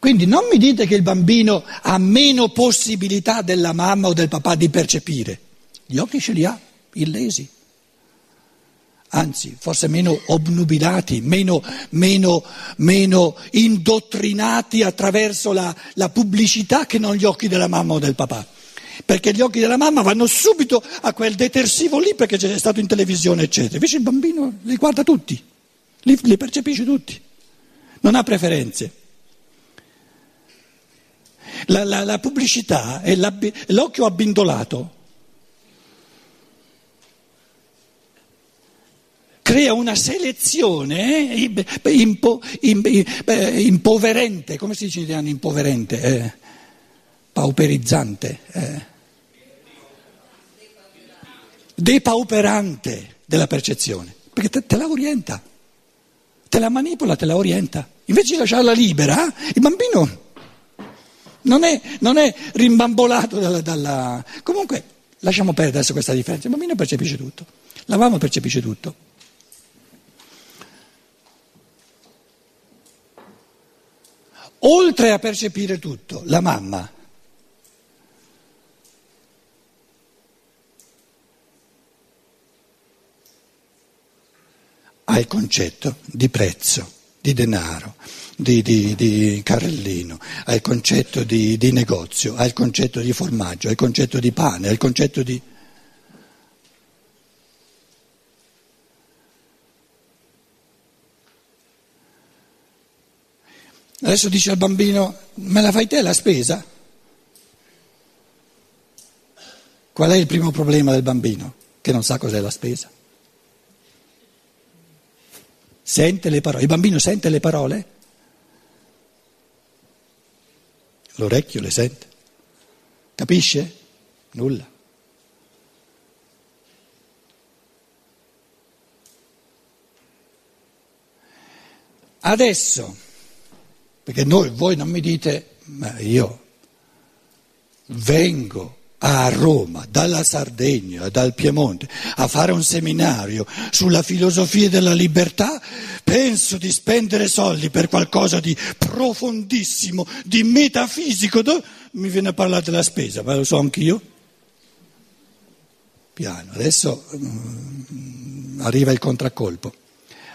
Quindi non mi dite che il bambino ha meno possibilità della mamma o del papà di percepire. Gli occhi ce li ha, illesi. Anzi, forse meno obnubilati, meno, meno, meno indottrinati attraverso la, la pubblicità che non gli occhi della mamma o del papà perché gli occhi della mamma vanno subito a quel detersivo lì perché c'è stato in televisione, eccetera. Invece il bambino li guarda tutti, li, li percepisce tutti, non ha preferenze. La, la, la pubblicità è l'occhio abbindolato. Crea una selezione eh, impo, impoverente, come si dice in italiano impoverente? Eh, pauperizzante. Eh depauperante della percezione, perché te, te, la orienta, te la manipola, te la orienta. Invece di lasciarla libera, il bambino non è, non è rimbambolato dalla, dalla... Comunque, lasciamo perdere adesso questa differenza, il bambino percepisce tutto, la mamma percepisce tutto. Oltre a percepire tutto, la mamma ha il concetto di prezzo, di denaro, di, di, di carrellino, ha il concetto di, di, negozio, il concetto di formaggio, ha il concetto di pane, ha il concetto di... Adesso dice al bambino, me la fai te la spesa? Qual è il primo problema del bambino? Che non sa cos'è la spesa. Sente le parole. Il bambino sente le parole? L'orecchio le sente. Capisce? Nulla. Adesso, perché noi, voi non mi dite, ma io vengo a Roma, dalla Sardegna, dal Piemonte, a fare un seminario sulla filosofia della libertà, penso di spendere soldi per qualcosa di profondissimo, di metafisico, mi viene a parlare della spesa, ma lo so anch'io. Piano, adesso um, arriva il contraccolpo.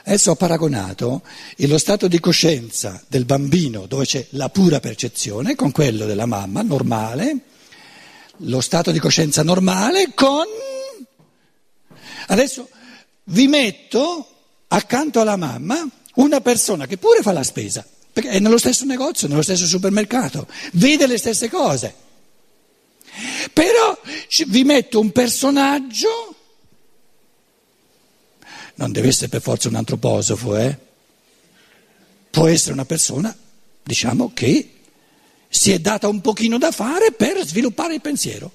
Adesso ho paragonato lo stato di coscienza del bambino, dove c'è la pura percezione, con quello della mamma, normale, lo stato di coscienza normale con... Adesso vi metto accanto alla mamma una persona che pure fa la spesa, perché è nello stesso negozio, nello stesso supermercato, vede le stesse cose. Però vi metto un personaggio, non deve essere per forza un antroposofo, eh? può essere una persona, diciamo, che si è data un pochino da fare per sviluppare il pensiero.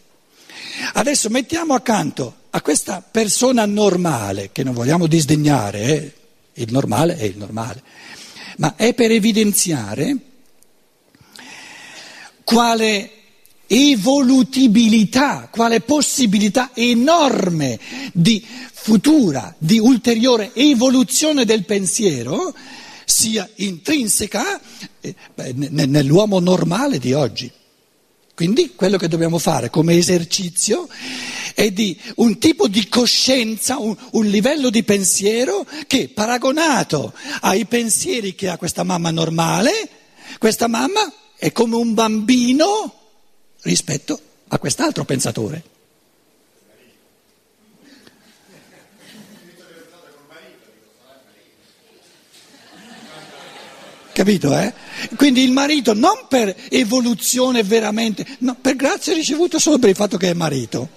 Adesso mettiamo accanto a questa persona normale, che non vogliamo disdegnare, eh? il normale è il normale, ma è per evidenziare quale evolutibilità, quale possibilità enorme di futura, di ulteriore evoluzione del pensiero sia intrinseca eh, nell'uomo normale di oggi. Quindi quello che dobbiamo fare come esercizio è di un tipo di coscienza, un, un, livello di pensiero che paragonato ai pensieri che ha questa mamma normale, questa mamma è come un bambino rispetto a quest'altro pensatore. Capito, eh? Quindi il marito non per evoluzione veramente, no, per grazia ricevuta solo per il fatto che è marito.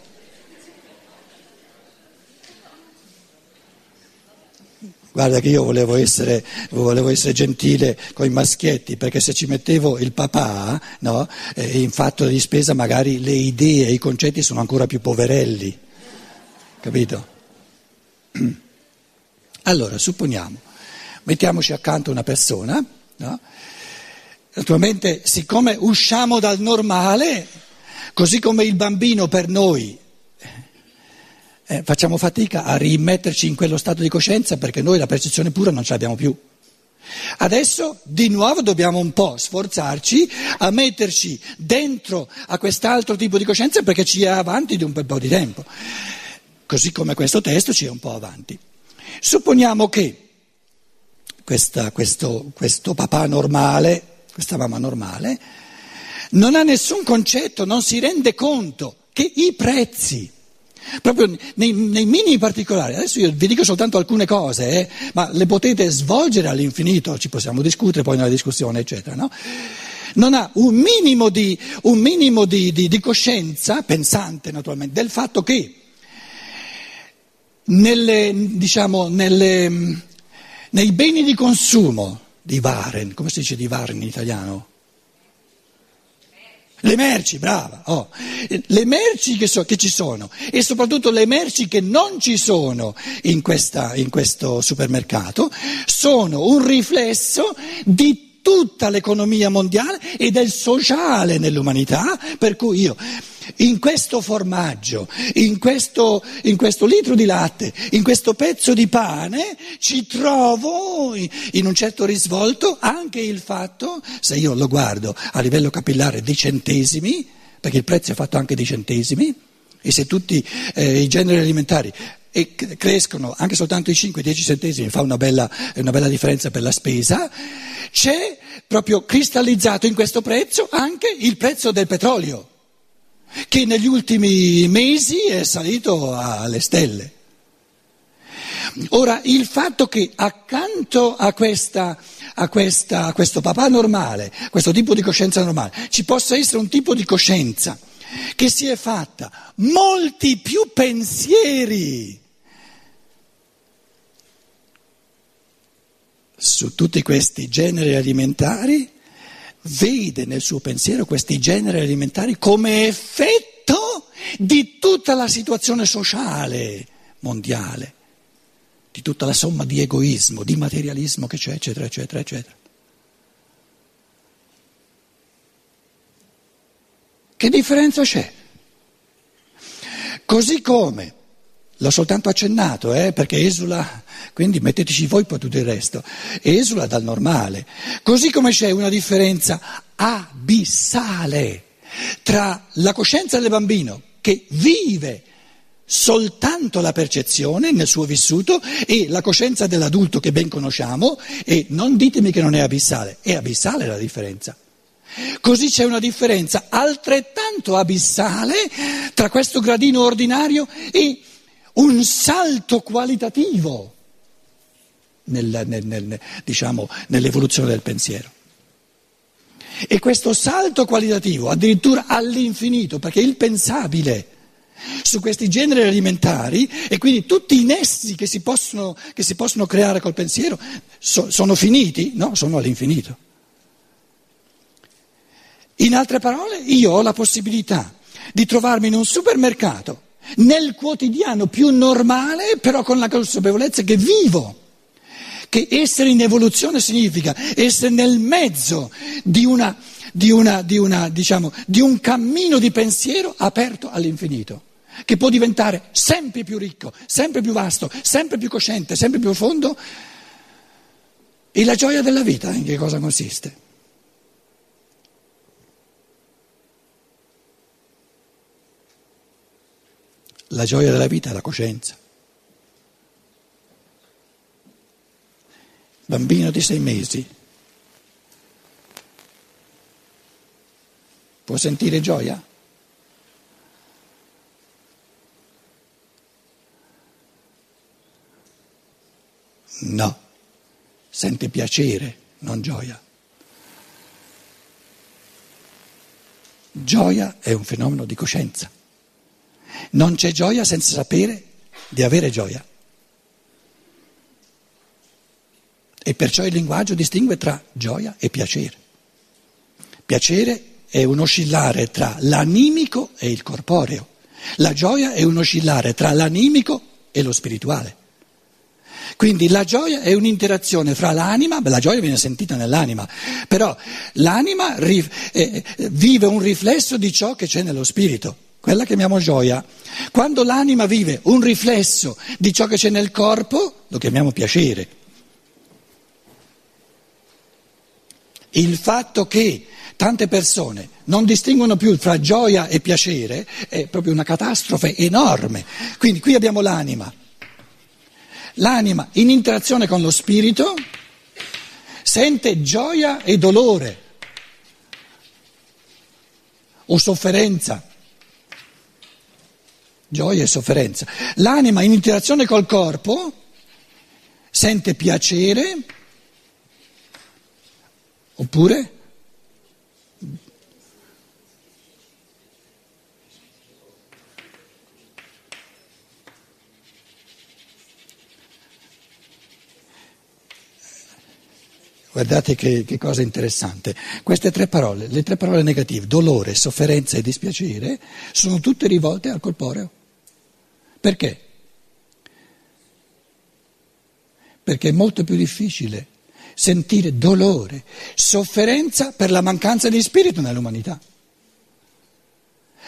Guarda che io volevo essere, volevo essere, gentile con i maschietti, perché se ci mettevo il papà, no, eh, in fatto di spesa magari le idee e i concetti sono ancora più poverelli. Capito? Allora, supponiamo, mettiamoci accanto una persona No? Naturalmente, siccome usciamo dal normale, così come il bambino per noi, eh, facciamo fatica a rimetterci in quello stato di coscienza perché noi la percezione pura non ce l'abbiamo più. Adesso di nuovo dobbiamo un po' sforzarci a metterci dentro a quest'altro tipo di coscienza perché ci è avanti di un bel po' di tempo, così come questo testo ci è un po' avanti. Supponiamo che questa, questo, questo papà normale, questa mamma normale, non ha nessun concetto, non si rende conto che i prezzi Proprio nei, nei, minimi particolari, adesso io vi dico soltanto alcune cose, eh, ma le potete svolgere all'infinito, ci possiamo discutere poi nella discussione, eccetera. No? Non ha un minimo, di, un minimo di, di, di, coscienza, pensante naturalmente, del fatto che nelle, diciamo, nelle, nei beni di consumo di Waren, come si dice di Waren in italiano? Le merci, brava, oh. le merci che, so, che, ci sono e soprattutto le merci che non ci sono in, questa, in questo supermercato sono un riflesso di tutta l'economia mondiale e del sociale nell'umanità, per cui io in questo formaggio, in questo, in questo, litro di latte, in questo pezzo di pane, ci trovo in un certo risvolto anche il fatto, se io lo guardo a livello capillare di centesimi, perché il prezzo è fatto anche di centesimi, e se tutti eh, i generi alimentari crescono anche soltanto i 5-10 centesimi, fa una bella, una bella, differenza per la spesa, c'è proprio cristallizzato in questo prezzo anche il prezzo del petrolio che negli ultimi mesi è salito alle stelle. Ora, il fatto che accanto a, questa, a, questa, a questo papà normale, questo tipo di coscienza normale, ci possa essere un tipo di coscienza che si è fatta molti più pensieri su tutti questi generi alimentari, vede nel suo pensiero questi generi alimentari come effetto di tutta la situazione sociale mondiale, di tutta la somma di egoismo, di materialismo che c'è, eccetera, eccetera, eccetera. Che differenza c'è? Così come L'ho soltanto accennato, eh, perché esula, quindi metteteci voi poi tutto il resto, esula dal normale. Così come c'è una differenza abissale tra la coscienza del bambino che vive soltanto la percezione nel suo vissuto e la coscienza dell'adulto che ben conosciamo e non ditemi che non è abissale, è abissale la differenza. Così c'è una differenza altrettanto abissale tra questo gradino ordinario e un salto qualitativo nel, nel, nel, diciamo, nell'evoluzione del pensiero. E questo salto qualitativo addirittura all'infinito, perché il pensabile su questi generi alimentari e quindi tutti i nessi che si possono, che si possono creare col pensiero so, sono finiti? No, sono all'infinito. In altre parole, io ho la possibilità di trovarmi in un supermercato nel quotidiano più normale, però con la consapevolezza che vivo, che essere in evoluzione significa essere nel mezzo di, una, di, una, di, una, diciamo, di un cammino di pensiero aperto all'infinito, che può diventare sempre più ricco, sempre più vasto, sempre più cosciente, sempre più profondo. E la gioia della vita in che cosa consiste? La gioia della vita è la coscienza. Bambino di sei mesi può sentire gioia? No, sente piacere, non gioia. Gioia è un fenomeno di coscienza. Non c'è gioia senza sapere di avere gioia. E perciò il linguaggio distingue tra gioia e piacere. Piacere è un oscillare tra l'animico e il corporeo. La gioia è un oscillare tra l'animico e lo spirituale. Quindi la gioia è un'interazione fra l'anima, la gioia viene sentita nell'anima, però l'anima eh, eh, vive un riflesso di ciò che c'è nello spirito quella chiamiamo gioia. Quando l'anima vive un riflesso di ciò che c'è nel corpo, lo chiamiamo piacere. Il fatto che tante persone non distinguono più fra gioia e piacere è proprio una catastrofe enorme. Quindi qui abbiamo l'anima. L'anima in interazione con lo spirito sente gioia e dolore o sofferenza. Gioia e sofferenza. L'anima in interazione col corpo sente piacere oppure Guardate che, che, cosa interessante. Queste tre parole, le tre parole negative, dolore, sofferenza e dispiacere, sono tutte rivolte al corporeo. Perché? Perché è molto più difficile sentire dolore, sofferenza per la mancanza di spirito nell'umanità.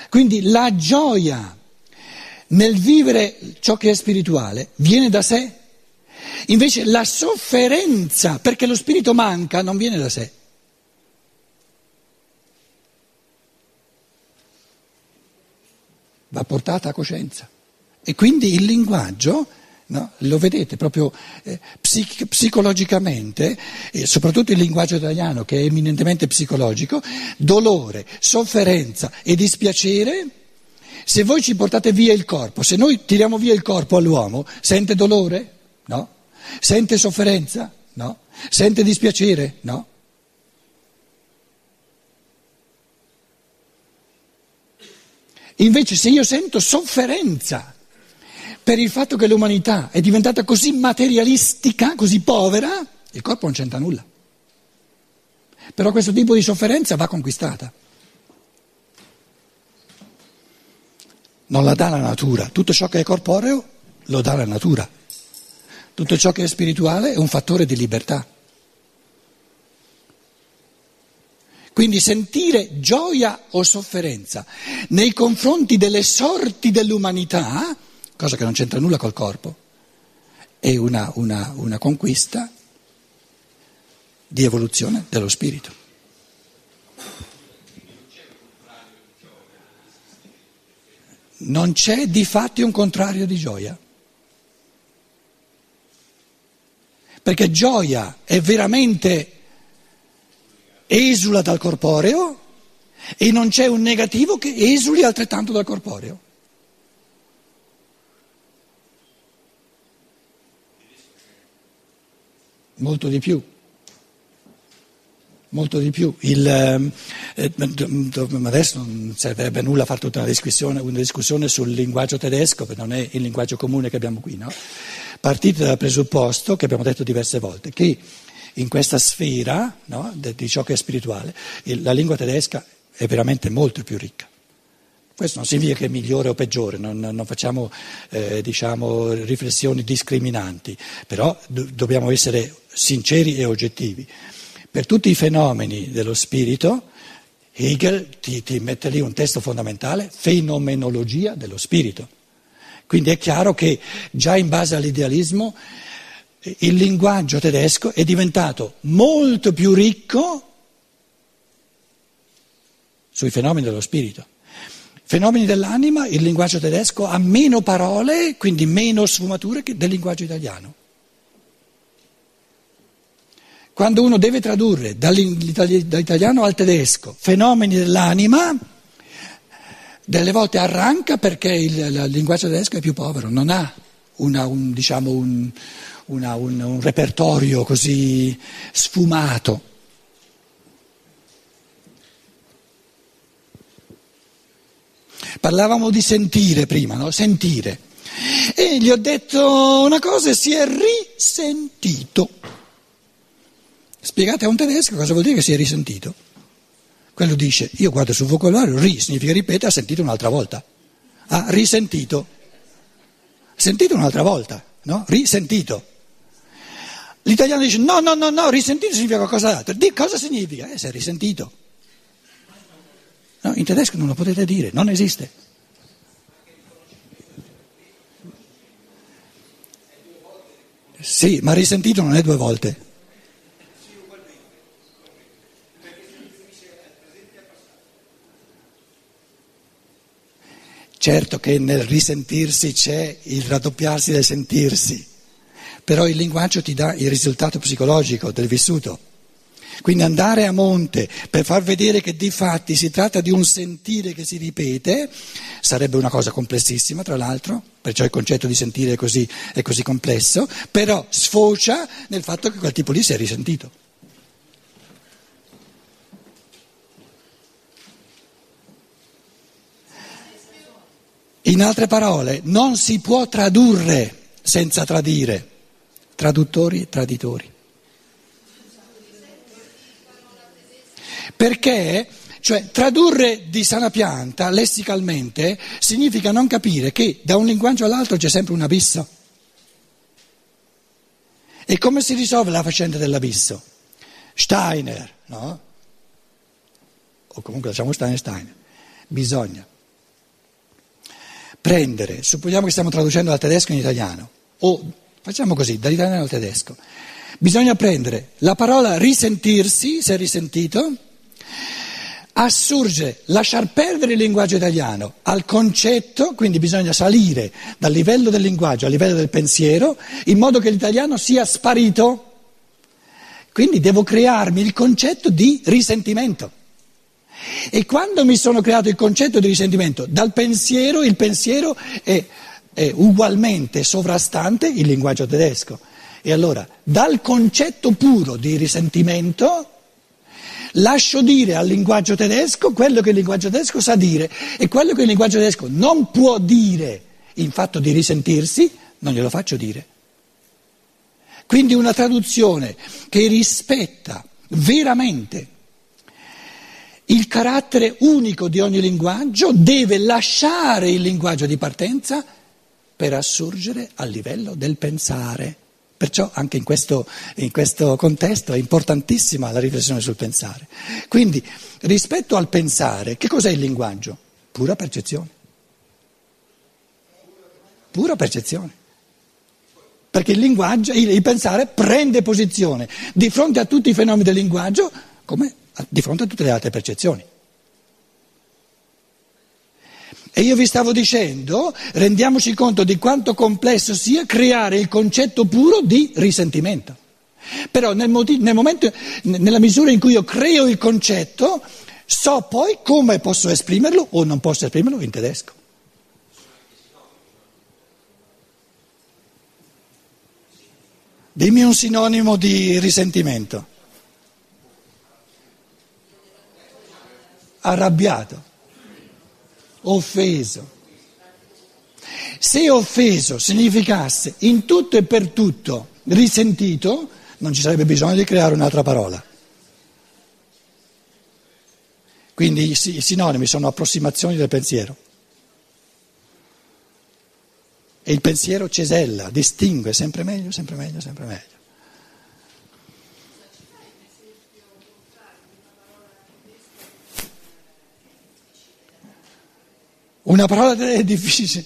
Quindi la gioia nel vivere ciò che è spirituale viene da sé Invece la sofferenza perché lo spirito manca non viene da sé. Va portata a coscienza. E quindi il linguaggio, no, lo vedete proprio eh, psic- psicologicamente, e soprattutto il linguaggio italiano che è eminentemente psicologico, dolore, sofferenza e dispiacere. Se voi ci portate via il corpo, se noi tiriamo via il corpo all'uomo, sente dolore? No? Sente sofferenza? No. Sente dispiacere? No. Invece se io sento sofferenza per il fatto che l'umanità è diventata così materialistica, così povera, il corpo non c'entra nulla. Però questo tipo di sofferenza va conquistata. Non la dà la natura, tutto ciò che è corporeo lo dà la natura. Tutto ciò che è spirituale è un fattore di libertà. Quindi sentire gioia o sofferenza nei confronti delle sorti dell'umanità, cosa che non c'entra nulla col corpo, è una, una, una conquista di evoluzione dello spirito. Non c'è di fatti un contrario di gioia. perché gioia è veramente esula dal corporeo e non c'è un negativo che esuli altrettanto dal corporeo. Molto di più. Molto di più. Il, ehm, eh, adesso non servirebbe nulla fare tutta una discussione, una discussione sul linguaggio tedesco, perché non è il linguaggio comune che abbiamo qui, no? partite dal presupposto, che abbiamo detto diverse volte, che in questa sfera no, di ciò che è spirituale la lingua tedesca è veramente molto più ricca. Questo non significa che è migliore o peggiore, non, non facciamo eh, diciamo, riflessioni discriminanti, però do, dobbiamo essere sinceri e oggettivi. Per tutti i fenomeni dello spirito, Hegel ti, ti mette lì un testo fondamentale, fenomenologia dello spirito. Quindi è chiaro che già in base all'idealismo il linguaggio tedesco è diventato molto più ricco sui fenomeni dello spirito. Fenomeni dell'anima, il linguaggio tedesco ha meno parole, quindi meno sfumature del linguaggio italiano. Quando uno deve tradurre dall'italiano al tedesco fenomeni dell'anima, delle volte arranca perché il, il linguaggio tedesco è più povero, non ha una, un, diciamo un, una, un, un repertorio così sfumato. Parlavamo di sentire prima, no? Sentire. E gli ho detto una cosa e si è risentito. Spiegate a un tedesco cosa vuol dire che si è risentito. Quello dice, io guardo sul vocabolario, ri significa ripete, ha sentito un'altra volta. Ha risentito. Sentito un'altra volta, no? Risentito. L'italiano dice, no, no, no, no, risentito significa qualcosa d'altro. Di cosa significa? Eh, se è risentito. No, in tedesco non lo potete dire, non esiste. Sì, ma risentito non è due volte. Certo che nel risentirsi c'è il raddoppiarsi del sentirsi, però il linguaggio ti dà il risultato psicologico del vissuto. Quindi andare a monte per far vedere che di fatti si tratta di un sentire che si ripete sarebbe una cosa complessissima, tra l'altro, perciò il concetto di sentire è così, è così complesso, però sfocia nel fatto che quel tipo lì si è risentito. In altre parole, non si può tradurre senza tradire, traduttori e traditori. Perché, cioè, tradurre di sana pianta lessicalmente significa non capire che da un linguaggio all'altro c'è sempre un abisso. E come si risolve la faccenda dell'abisso? Steiner, no? O comunque lasciamo Steiner, Steiner. Bisogna prendere, supponiamo che stiamo traducendo dal tedesco in italiano, o facciamo così, dall'italiano al tedesco, bisogna prendere la parola risentirsi, se risentito, assurge, lasciar perdere il linguaggio italiano al concetto, quindi bisogna salire dal livello del linguaggio al livello del pensiero, in modo che l'italiano sia sparito. Quindi devo crearmi il concetto di risentimento. E quando mi sono creato il concetto di risentimento dal pensiero, il pensiero è, è ugualmente sovrastante il linguaggio tedesco. E allora, dal concetto puro di risentimento, lascio dire al linguaggio tedesco quello che il linguaggio tedesco sa dire e quello che il linguaggio tedesco non può dire in fatto di risentirsi, non glielo faccio dire. Quindi una traduzione che rispetta veramente il carattere unico di ogni linguaggio deve lasciare il linguaggio di partenza per assurgere al livello del pensare. Perciò anche in questo, in questo, contesto è importantissima la riflessione sul pensare. Quindi rispetto al pensare, che cos'è il linguaggio? Pura percezione. Pura percezione. Perché il linguaggio, il, il pensare prende posizione di fronte a tutti i fenomeni del linguaggio come di fronte a tutte le altre percezioni. E io vi stavo dicendo, rendiamoci conto di quanto complesso sia creare il concetto puro di risentimento. Però nel, nel momento, nella misura in cui io creo il concetto, so poi come posso esprimerlo o non posso esprimerlo in tedesco. Dimmi un sinonimo di risentimento. Arrabbiato, offeso. Se offeso significasse in tutto e per tutto risentito, non ci sarebbe bisogno di creare un'altra parola. Quindi i sinonimi sono approssimazioni del pensiero. E il pensiero cesella, distingue sempre meglio, sempre meglio, sempre meglio. Una parola è difficile,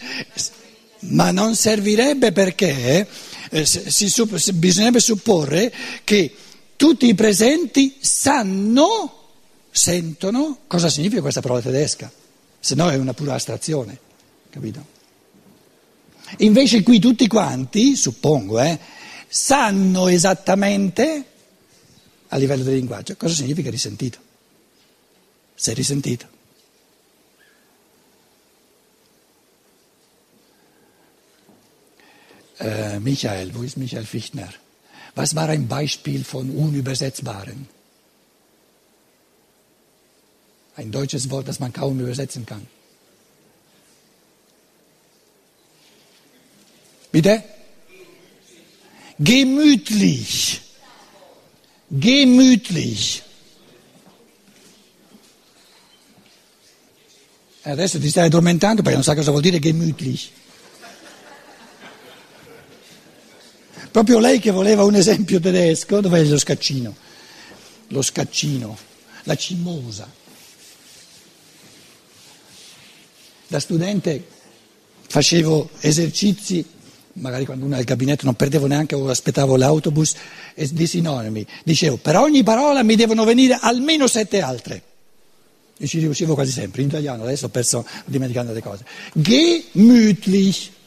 ma non servirebbe perché eh, si, si, bisognerebbe supporre che tutti i presenti sanno, sentono cosa significa questa parola tedesca, se no è una pura astrazione, capito? Invece qui tutti quanti, suppongo, eh, sanno esattamente a livello del linguaggio cosa significa risentito. Sei risentito. Äh, Michael, wo ist Michael Fichtner? Was war ein Beispiel von Unübersetzbaren? Ein deutsches Wort, das man kaum übersetzen kann. Bitte? Gemütlich. Gemütlich. Adesso ti stai addormentando perché non sai cosa vuol dire gemütlich. Proprio lei che voleva un esempio tedesco, dov'è lo scaccino? Lo scaccino, la cimosa. Da studente facevo esercizi, magari quando uno è al gabinetto non perdevo neanche o aspettavo l'autobus, di sinonimi. Dicevo, per ogni parola mi devono venire almeno sette altre. Io ci riuscivo quasi sempre, in italiano, adesso ho perso dimenticando le cose. Gemütlich.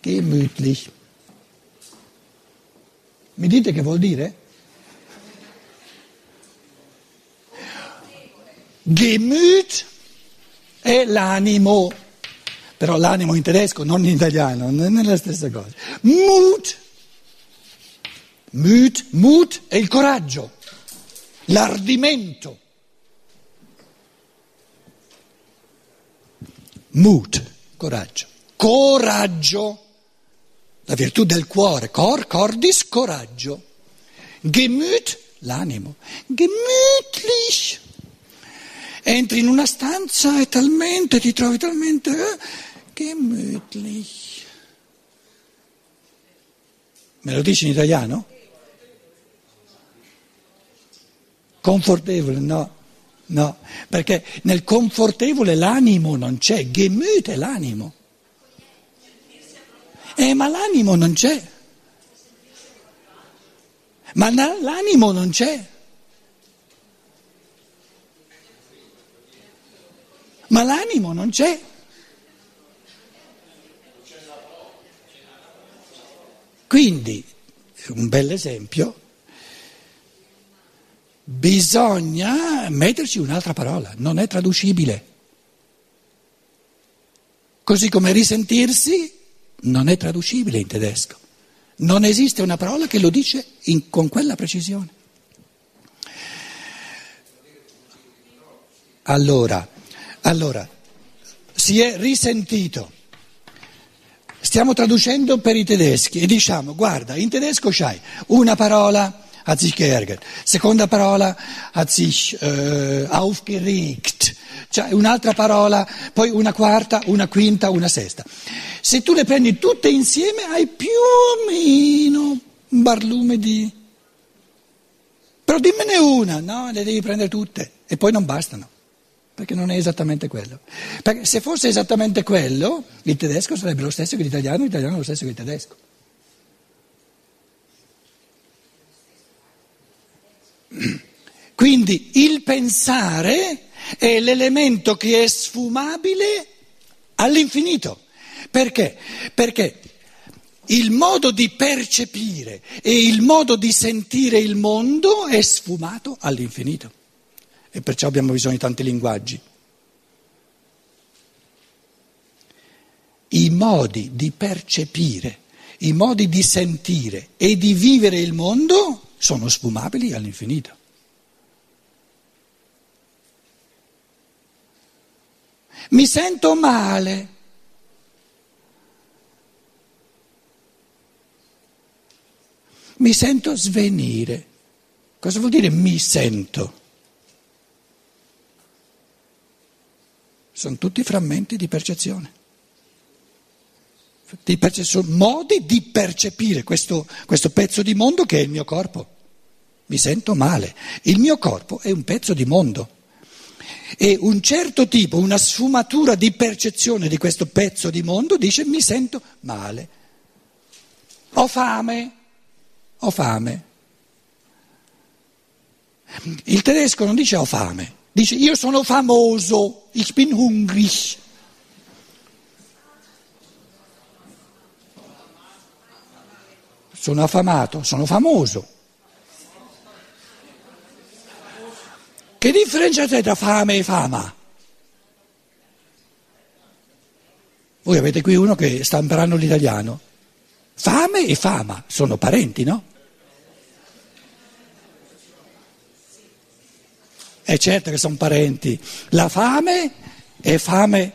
Gemütlich. Mi dite che vuol dire? Gemüt è l'animo, però l'animo in tedesco, non in italiano, non è la stessa cosa. Mut, Mut, Mut è il coraggio l'ardimento. Mut, coraggio. Coraggio, la virtù del cuore. Cor, cordis, coraggio. Gemüt, l'animo. Gemütlich. Entri in una stanza e talmente, ti trovi talmente... Eh? Gemütlich. Me lo dici in italiano? Confortevole, no, no, perché nel confortevole l'animo non c'è, Gemüt è l'animo. Eh, ma l'animo non c'è. Ma l'animo non c'è. Ma l'animo non c'è. Quindi, un bel esempio, bisogna metterci un'altra parola, non è traducibile. Così come risentirsi non è traducibile in tedesco. Non esiste una parola che lo dice in, con quella precisione. Allora, allora, si è risentito. Stiamo traducendo per i tedeschi e diciamo, guarda, in tedesco c'hai una parola hat. Seconda parola, hat äh, aufgeregt. Cioè un'altra parola, poi una quarta, una quinta, una sesta. Se tu le prendi tutte insieme hai più o meno un barlume di... Però dimmene una, no, le devi prendere tutte e poi non bastano, perché non è esattamente quello. Perché se fosse esattamente quello, il tedesco sarebbe lo stesso che l'italiano, l'italiano lo stesso che il tedesco. Quindi il pensare è l'elemento che è sfumabile all'infinito. Perché? Perché il modo di percepire e il modo di sentire il mondo è sfumato all'infinito. E perciò abbiamo bisogno di tanti linguaggi. I modi di percepire, i modi di sentire e di vivere il mondo sono sfumabili all'infinito. Mi sento male. Mi sento svenire. Cosa vuol dire mi sento? Sono tutti frammenti di percezione. Sono modi di percepire questo, questo pezzo di mondo che è il mio corpo. Mi sento male. Il mio corpo è un pezzo di mondo. E un certo tipo, una sfumatura di percezione di questo pezzo di mondo dice mi sento male. Ho fame, ho fame. Il tedesco non dice ho fame, dice io sono famoso, ich bin hungrig. Sono affamato, sono famoso. Che differenza c'è tra fame e fama? Voi avete qui uno che sta imparando l'italiano. Fame e fama sono parenti, no? È certo che sono parenti. La fame è fame,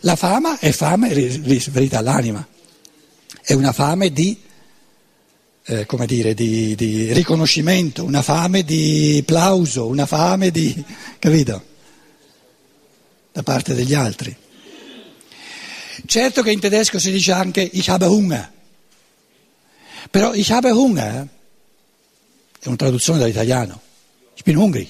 la fama è fame riferita all'anima, è una fame di eh, come dire, di, di, riconoscimento, una fame di plauso, una fame di, capito? Da parte degli altri. Certo che in tedesco si dice anche ich habe Hunger, però ich habe Hunger è una traduzione dall'italiano, ich bin hungrig.